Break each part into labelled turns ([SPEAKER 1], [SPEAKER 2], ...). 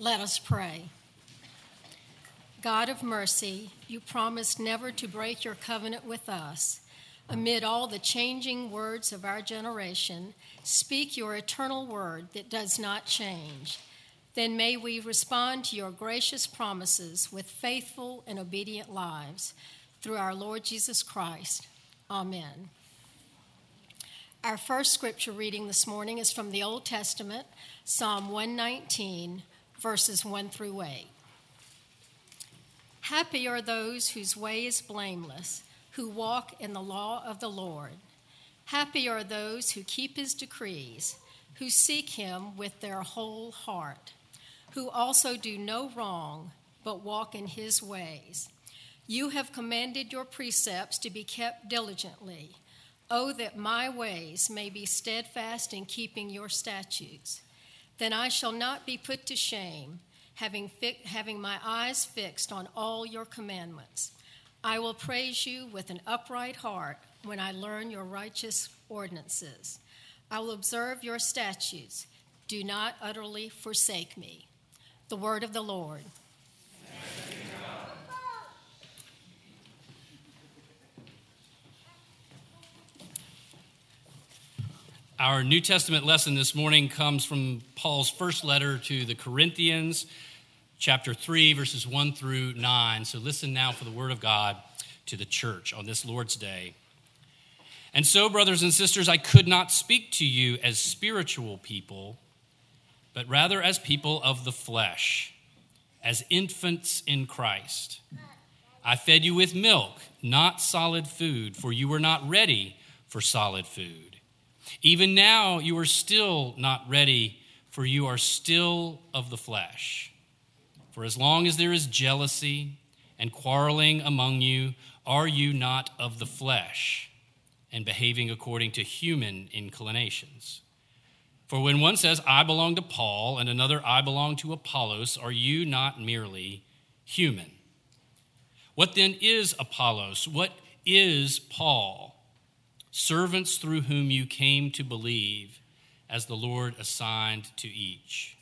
[SPEAKER 1] Let us pray. God of mercy, you promised never to break your covenant with us. Amid all the changing words of our generation, speak your eternal word that does not change. Then may we respond to your gracious promises with faithful and obedient lives through our Lord Jesus Christ. Amen. Our first scripture reading this morning is from the Old Testament, Psalm 119, verses 1 through 8. Happy are those whose way is blameless, who walk in the law of the Lord. Happy are those who keep his decrees, who seek him with their whole heart, who also do no wrong, but walk in his ways. You have commanded your precepts to be kept diligently. Oh, that my ways may be steadfast in keeping your statutes. Then I shall not be put to shame, having, fi- having my eyes fixed on all your commandments. I will praise you with an upright heart when I learn your righteous ordinances. I will observe your statutes. Do not utterly forsake me. The word of the Lord.
[SPEAKER 2] Our New Testament lesson this morning comes from Paul's first letter to the Corinthians, chapter 3, verses 1 through 9. So listen now for the word of God to the church on this Lord's Day. And so, brothers and sisters, I could not speak to you as spiritual people, but rather as people of the flesh, as infants in Christ. I fed you with milk, not solid food, for you were not ready for solid food. Even now, you are still not ready, for you are still of the flesh. For as long as there is jealousy and quarreling among you, are you not of the flesh and behaving according to human inclinations? For when one says, I belong to Paul, and another, I belong to Apollos, are you not merely human? What then is Apollos? What is Paul? Servants through whom you came to believe, as the Lord assigned to each.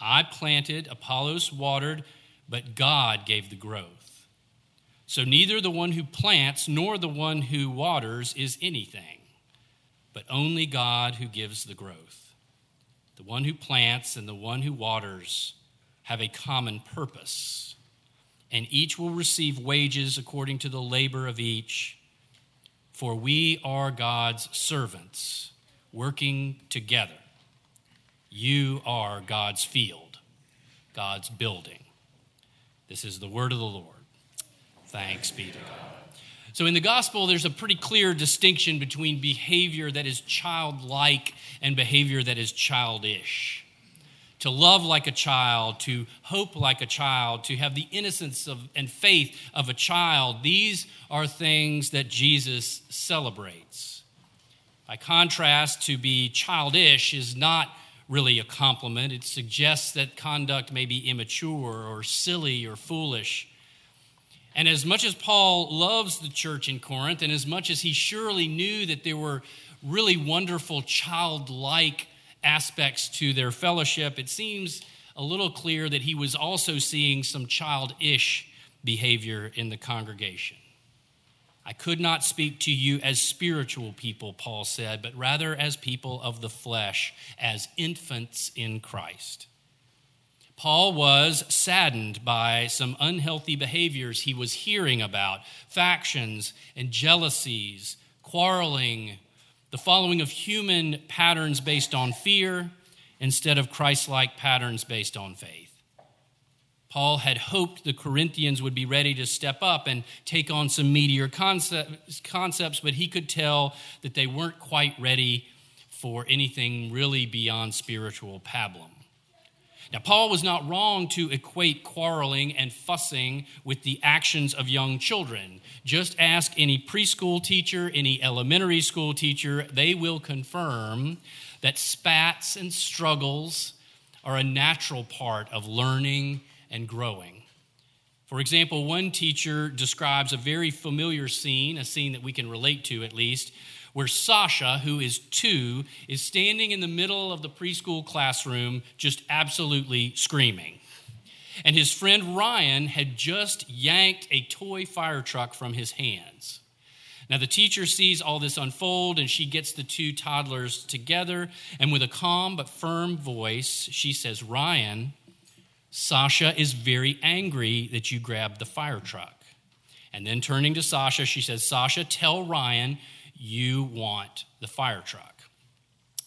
[SPEAKER 2] I planted, Apollos watered, but God gave the growth. So neither the one who plants nor the one who waters is anything, but only God who gives the growth. The one who plants and the one who waters have a common purpose, and each will receive wages according to the labor of each for we are God's servants working together. You are God's field, God's building. This is the word of the Lord. Thanks be to God. So, in the gospel, there's a pretty clear distinction between behavior that is childlike and behavior that is childish to love like a child, to hope like a child, to have the innocence of, and faith of a child. These are things that Jesus celebrates. By contrast, to be childish is not really a compliment. It suggests that conduct may be immature or silly or foolish. And as much as Paul loves the church in Corinth, and as much as he surely knew that there were really wonderful childlike aspects to their fellowship, it seems a little clear that he was also seeing some childish behavior in the congregation. I could not speak to you as spiritual people, Paul said, but rather as people of the flesh, as infants in Christ. Paul was saddened by some unhealthy behaviors he was hearing about factions and jealousies, quarreling, the following of human patterns based on fear instead of Christ like patterns based on faith. Paul had hoped the Corinthians would be ready to step up and take on some meatier concepts, but he could tell that they weren't quite ready for anything really beyond spiritual pablum. Now, Paul was not wrong to equate quarreling and fussing with the actions of young children. Just ask any preschool teacher, any elementary school teacher, they will confirm that spats and struggles are a natural part of learning and growing. For example, one teacher describes a very familiar scene, a scene that we can relate to at least, where Sasha, who is two, is standing in the middle of the preschool classroom just absolutely screaming. and his friend Ryan had just yanked a toy fire truck from his hands. Now, the teacher sees all this unfold, and she gets the two toddlers together, and with a calm but firm voice, she says, Ryan, Sasha is very angry that you grabbed the fire truck. And then turning to Sasha, she says, Sasha, tell Ryan you want the fire truck.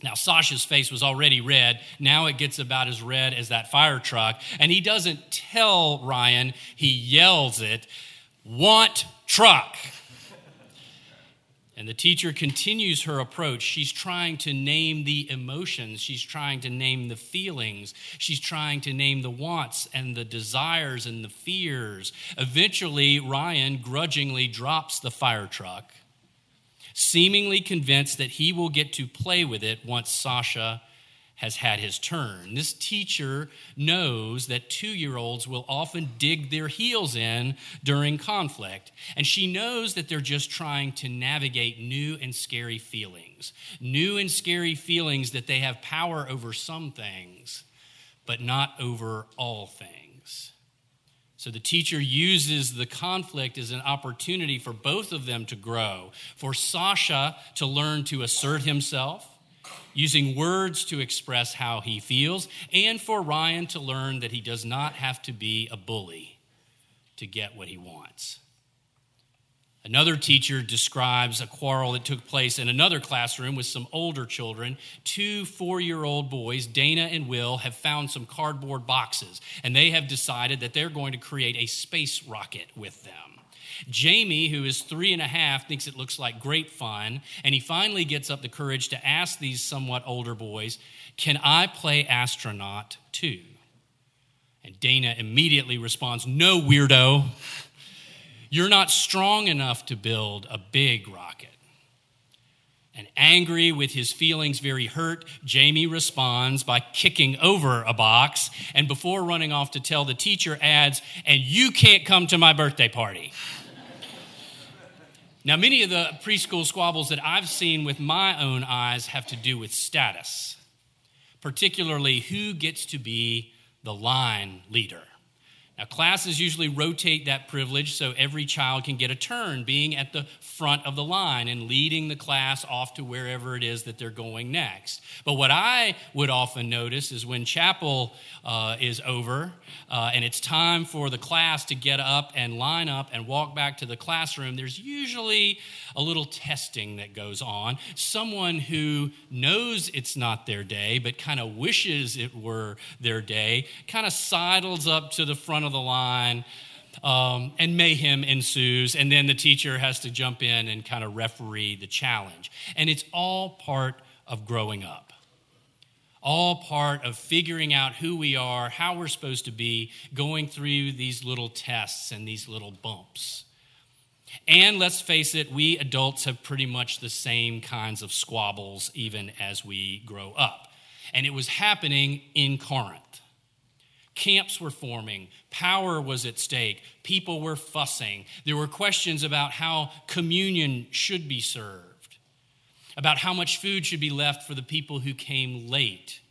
[SPEAKER 2] Now, Sasha's face was already red. Now it gets about as red as that fire truck. And he doesn't tell Ryan, he yells it, want truck. And the teacher continues her approach. She's trying to name the emotions. She's trying to name the feelings. She's trying to name the wants and the desires and the fears. Eventually, Ryan grudgingly drops the fire truck, seemingly convinced that he will get to play with it once Sasha has had his turn. This teacher knows that two year olds will often dig their heels in during conflict, and she knows that they're just trying to navigate new and scary feelings. New and scary feelings that they have power over some things, but not over all things. So the teacher uses the conflict as an opportunity for both of them to grow, for Sasha to learn to assert himself using words to express how he feels, and for Ryan to learn that he does not have to be a bully to get what he wants. Another teacher describes a quarrel that took place in another classroom with some older children. Two four year old boys, Dana and Will, have found some cardboard boxes, and they have decided that they're going to create a space rocket with them. Jamie, who is three and a half, thinks it looks like great fun, and he finally gets up the courage to ask these somewhat older boys, Can I play astronaut too? And Dana immediately responds, No, weirdo. You're not strong enough to build a big rocket. And angry with his feelings very hurt, Jamie responds by kicking over a box and before running off to tell the teacher adds, And you can't come to my birthday party. Now, many of the preschool squabbles that I've seen with my own eyes have to do with status, particularly who gets to be the line leader. Now, classes usually rotate that privilege so every child can get a turn being at the front of the line and leading the class off to wherever it is that they're going next. But what I would often notice is when chapel uh, is over uh, and it's time for the class to get up and line up and walk back to the classroom, there's usually a little testing that goes on. Someone who knows it's not their day, but kind of wishes it were their day, kind of sidles up to the front of the line. Um, and mayhem ensues, and then the teacher has to jump in and kind of referee the challenge. And it's all part of growing up, all part of figuring out who we are, how we're supposed to be, going through these little tests and these little bumps. And let's face it, we adults have pretty much the same kinds of squabbles even as we grow up. And it was happening in Corinth. Camps were forming, power was at stake, people were fussing. There were questions about how communion should be served, about how much food should be left for the people who came late,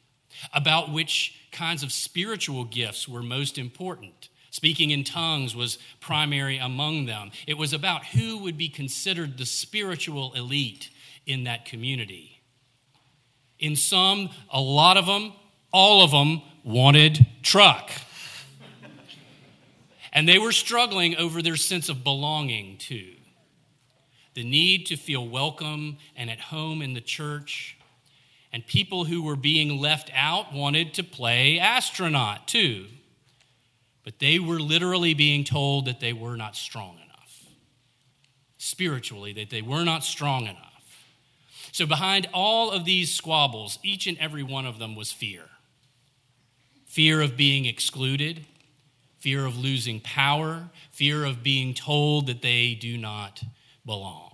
[SPEAKER 2] about which kinds of spiritual gifts were most important. Speaking in tongues was primary among them. It was about who would be considered the spiritual elite in that community. In some, a lot of them, all of them wanted truck. and they were struggling over their sense of belonging too. The need to feel welcome and at home in the church. And people who were being left out wanted to play astronaut too. But they were literally being told that they were not strong enough. Spiritually, that they were not strong enough. So, behind all of these squabbles, each and every one of them was fear fear of being excluded, fear of losing power, fear of being told that they do not belong.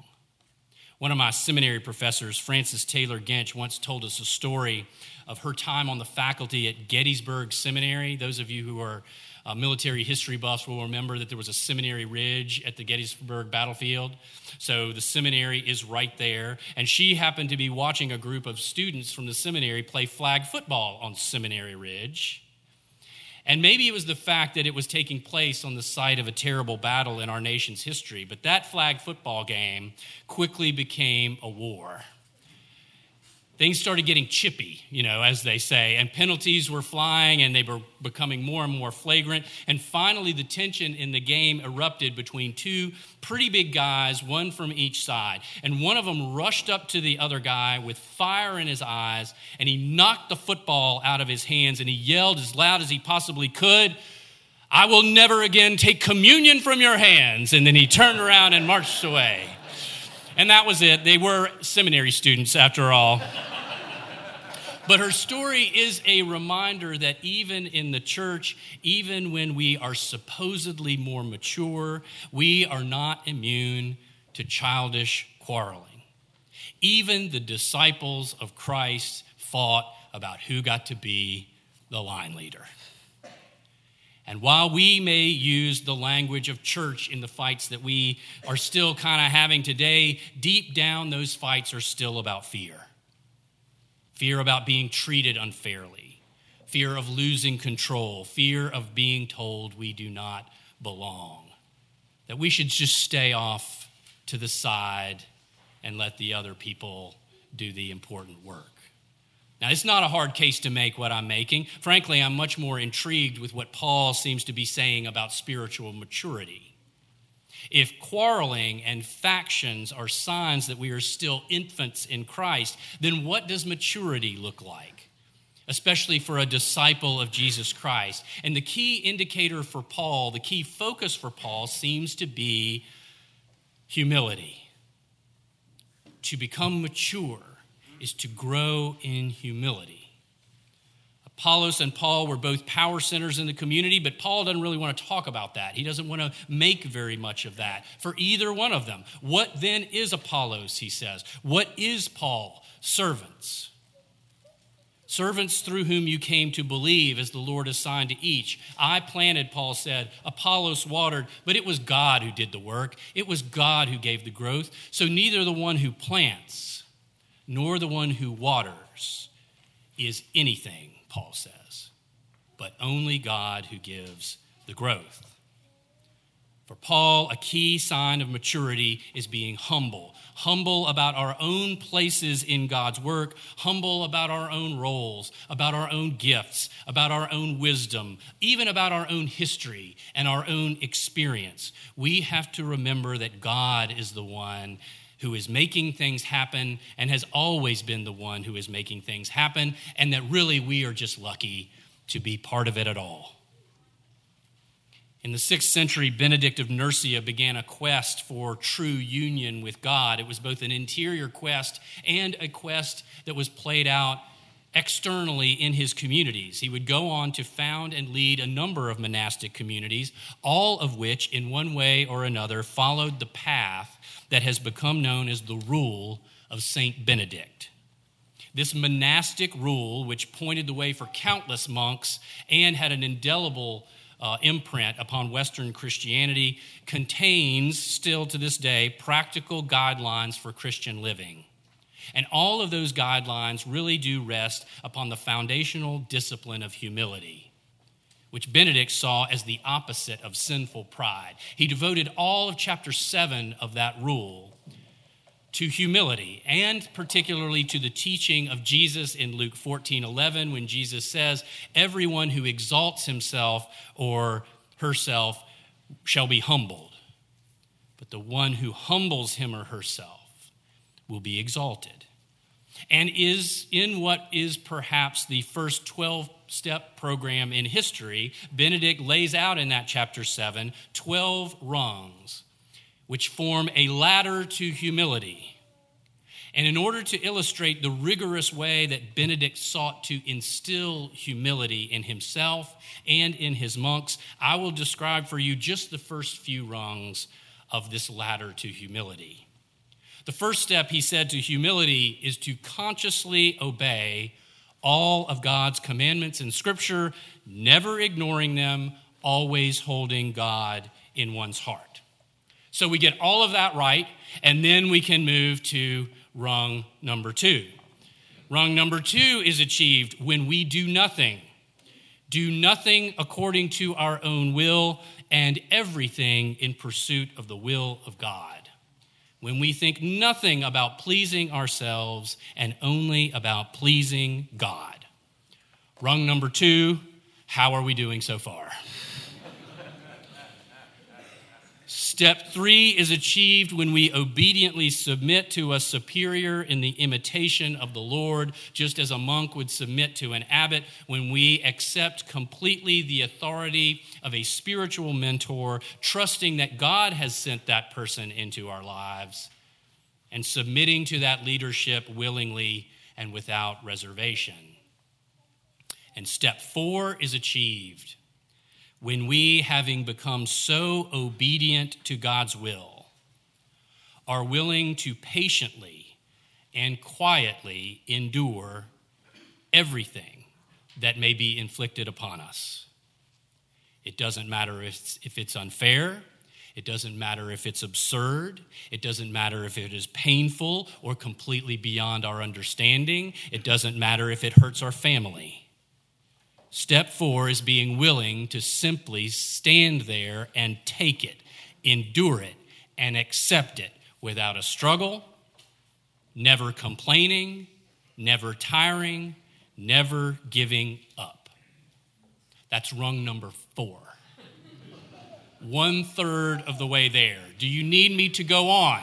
[SPEAKER 2] One of my seminary professors, Frances Taylor Gench, once told us a story of her time on the faculty at Gettysburg Seminary. Those of you who are uh, military history buffs will remember that there was a seminary ridge at the Gettysburg battlefield. So the seminary is right there. And she happened to be watching a group of students from the seminary play flag football on Seminary Ridge. And maybe it was the fact that it was taking place on the site of a terrible battle in our nation's history, but that flag football game quickly became a war things started getting chippy, you know, as they say, and penalties were flying and they were becoming more and more flagrant. And finally, the tension in the game erupted between two pretty big guys, one from each side. And one of them rushed up to the other guy with fire in his eyes and he knocked the football out of his hands and he yelled as loud as he possibly could. I will never again take communion from your hands. And then he turned around and marched away. And that was it. They were seminary students, after all. But her story is a reminder that even in the church, even when we are supposedly more mature, we are not immune to childish quarreling. Even the disciples of Christ fought about who got to be the line leader. And while we may use the language of church in the fights that we are still kind of having today, deep down, those fights are still about fear fear about being treated unfairly, fear of losing control, fear of being told we do not belong, that we should just stay off to the side and let the other people do the important work. Now, it's not a hard case to make what I'm making. Frankly, I'm much more intrigued with what Paul seems to be saying about spiritual maturity. If quarreling and factions are signs that we are still infants in Christ, then what does maturity look like? Especially for a disciple of Jesus Christ. And the key indicator for Paul, the key focus for Paul, seems to be humility. To become mature is to grow in humility. Apollos and Paul were both power centers in the community, but Paul doesn't really want to talk about that. He doesn't want to make very much of that for either one of them. What then is Apollos, he says? What is Paul? Servants. Servants through whom you came to believe, as the Lord assigned to each. I planted, Paul said, Apollos watered, but it was God who did the work. It was God who gave the growth. So neither the one who plants nor the one who waters is anything Paul says, but only God who gives the growth. For Paul, a key sign of maturity is being humble. Humble about our own places in God's work, humble about our own roles, about our own gifts, about our own wisdom, even about our own history and our own experience. We have to remember that God is the one who is making things happen and has always been the one who is making things happen, and that really we are just lucky to be part of it at all. In the sixth century, Benedict of Nursia began a quest for true union with God. It was both an interior quest and a quest that was played out externally in his communities. He would go on to found and lead a number of monastic communities, all of which, in one way or another, followed the path that has become known as the rule of Saint Benedict. This monastic rule, which pointed the way for countless monks and had an indelible uh, imprint upon Western Christianity, contains still to this day practical guidelines for Christian living. And all of those guidelines really do rest upon the foundational discipline of humility which Benedict saw as the opposite of sinful pride. He devoted all of chapter 7 of that rule to humility and particularly to the teaching of Jesus in Luke 14 11, when Jesus says, Everyone who exalts himself or herself shall be humbled, but the one who humbles him or herself will be exalted. And is in what is perhaps the first 12 step program in history, Benedict lays out in that chapter 7 12 rungs, which form a ladder to humility. And in order to illustrate the rigorous way that Benedict sought to instill humility in himself and in his monks, I will describe for you just the first few rungs of this ladder to humility. The first step, he said, to humility is to consciously obey all of God's commandments in Scripture, never ignoring them, always holding God in one's heart. So we get all of that right, and then we can move to rung number two. Rung number two is achieved when we do nothing. do nothing according to our own will, and everything in pursuit of the will of God. When we think nothing about pleasing ourselves and only about pleasing God. Rung number two how are we doing so far? Step three is achieved when we obediently submit to a superior in the imitation of the Lord, just as a monk would submit to an abbot, when we accept completely the authority of a spiritual mentor, trusting that God has sent that person into our lives, and submitting to that leadership willingly and without reservation. And step four is achieved when we, having become so obedient to God's will, are willing to patiently and quietly endure everything that may be inflicted upon us. It doesn't matter if it's, if it's unfair. It doesn't matter if it's absurd. It doesn't matter if it is painful or completely beyond our understanding. It doesn't matter if it hurts our family. Step four is being willing to simply stand there and take it, endure it, and accept it without a struggle, never complaining, never tiring, never giving up. That's rung number four. One third of the way there. Do you need me to go on?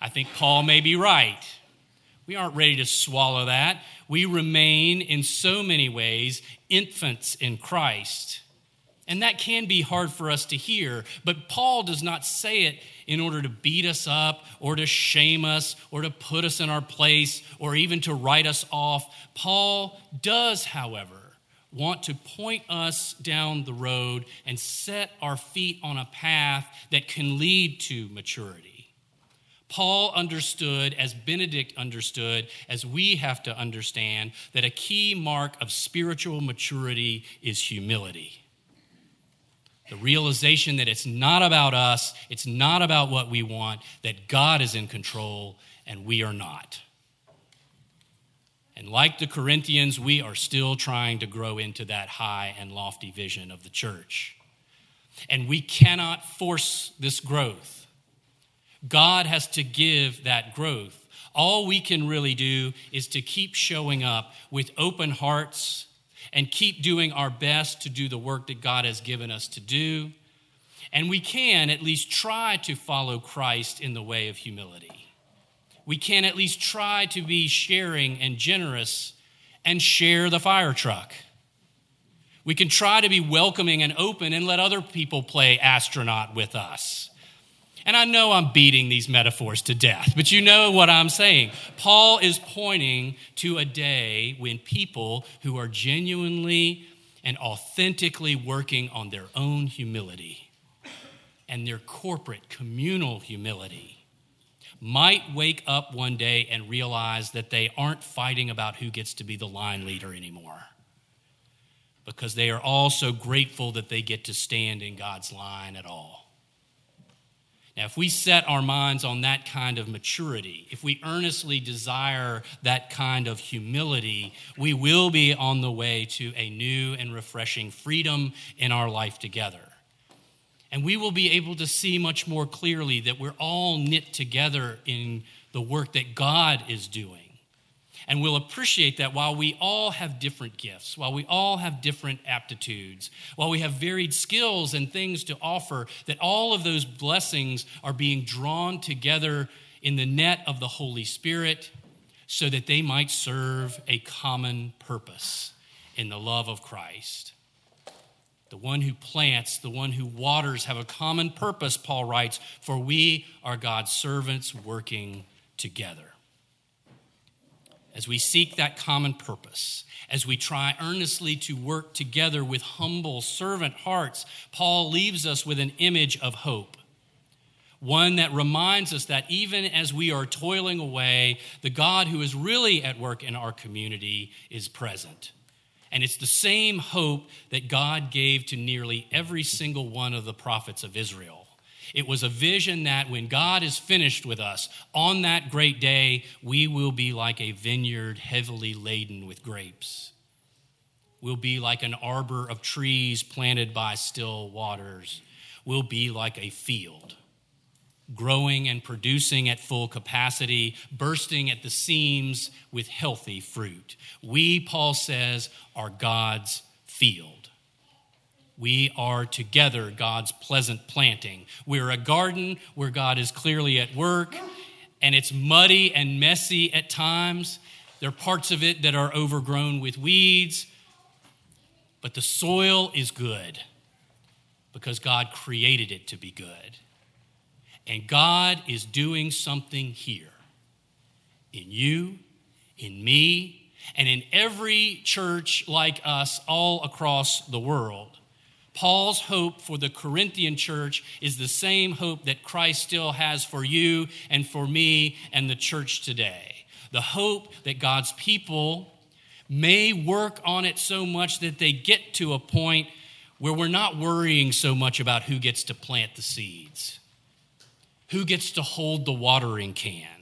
[SPEAKER 2] I think Paul may be right. We aren't ready to swallow that. We remain in so many ways infants in Christ. And that can be hard for us to hear, but Paul does not say it in order to beat us up or to shame us or to put us in our place or even to write us off. Paul does, however, want to point us down the road and set our feet on a path that can lead to maturity. Paul understood, as Benedict understood, as we have to understand, that a key mark of spiritual maturity is humility. The realization that it's not about us, it's not about what we want, that God is in control and we are not. And like the Corinthians, we are still trying to grow into that high and lofty vision of the church. And we cannot force this growth. God has to give that growth. All we can really do is to keep showing up with open hearts and keep doing our best to do the work that God has given us to do. And we can at least try to follow Christ in the way of humility. We can at least try to be sharing and generous and share the fire truck. We can try to be welcoming and open and let other people play astronaut with us. And I know I'm beating these metaphors to death, but you know what I'm saying. Paul is pointing to a day when people who are genuinely and authentically working on their own humility and their corporate communal humility might wake up one day and realize that they aren't fighting about who gets to be the line leader anymore because they are all so grateful that they get to stand in God's line at all. Now, if we set our minds on that kind of maturity, if we earnestly desire that kind of humility, we will be on the way to a new and refreshing freedom in our life together. And we will be able to see much more clearly that we're all knit together in the work that God is doing and we'll appreciate that while we all have different gifts, while we all have different aptitudes, while we have varied skills and things to offer, that all of those blessings are being drawn together in the net of the Holy Spirit so that they might serve a common purpose in the love of Christ. The one who plants, the one who waters have a common purpose, Paul writes, for we are God's servants working together as we seek that common purpose, as we try earnestly to work together with humble servant hearts, Paul leaves us with an image of hope. One that reminds us that even as we are toiling away, the God who is really at work in our community is present. And it's the same hope that God gave to nearly every single one of the prophets of Israel. It was a vision that when God is finished with us on that great day, we will be like a vineyard heavily laden with grapes. We'll be like an arbor of trees planted by still waters. We'll be like a field, growing and producing at full capacity, bursting at the seams with healthy fruit. We, Paul says, are God's field. We are together God's pleasant planting. We're a garden where God is clearly at work, and it's muddy and messy at times. There are parts of it that are overgrown with weeds, but the soil is good because God created it to be good. And God is doing something here in you, in me, and in every church like us all across the world. Paul's hope for the Corinthian church is the same hope that Christ still has for you and for me and the church today. The hope that God's people may work on it so much that they get to a point where we're not worrying so much about who gets to plant the seeds, who gets to hold the watering can,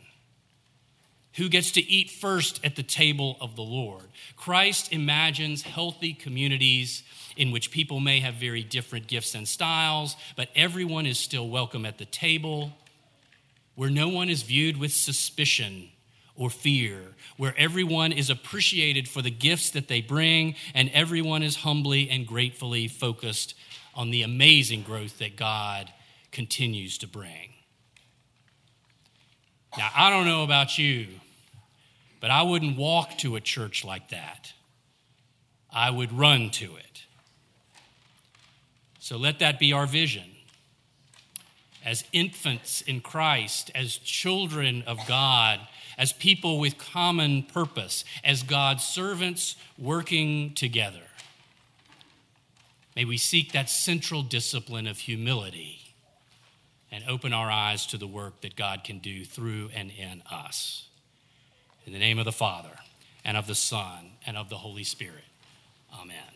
[SPEAKER 2] who gets to eat first at the table of the Lord. Christ imagines healthy communities in which people may have very different gifts and styles, but everyone is still welcome at the table, where no one is viewed with suspicion or fear, where everyone is appreciated for the gifts that they bring, and everyone is humbly and gratefully focused on the amazing growth that God continues to bring. Now, I don't know about you, but I wouldn't walk to a church like that. I would run to it. So let that be our vision. As infants in Christ, as children of God, as people with common purpose, as God's servants working together. May we seek that central discipline of humility and open our eyes to the work that God can do through and in us. In the name of the Father, and of the Son, and of the Holy Spirit. Amen.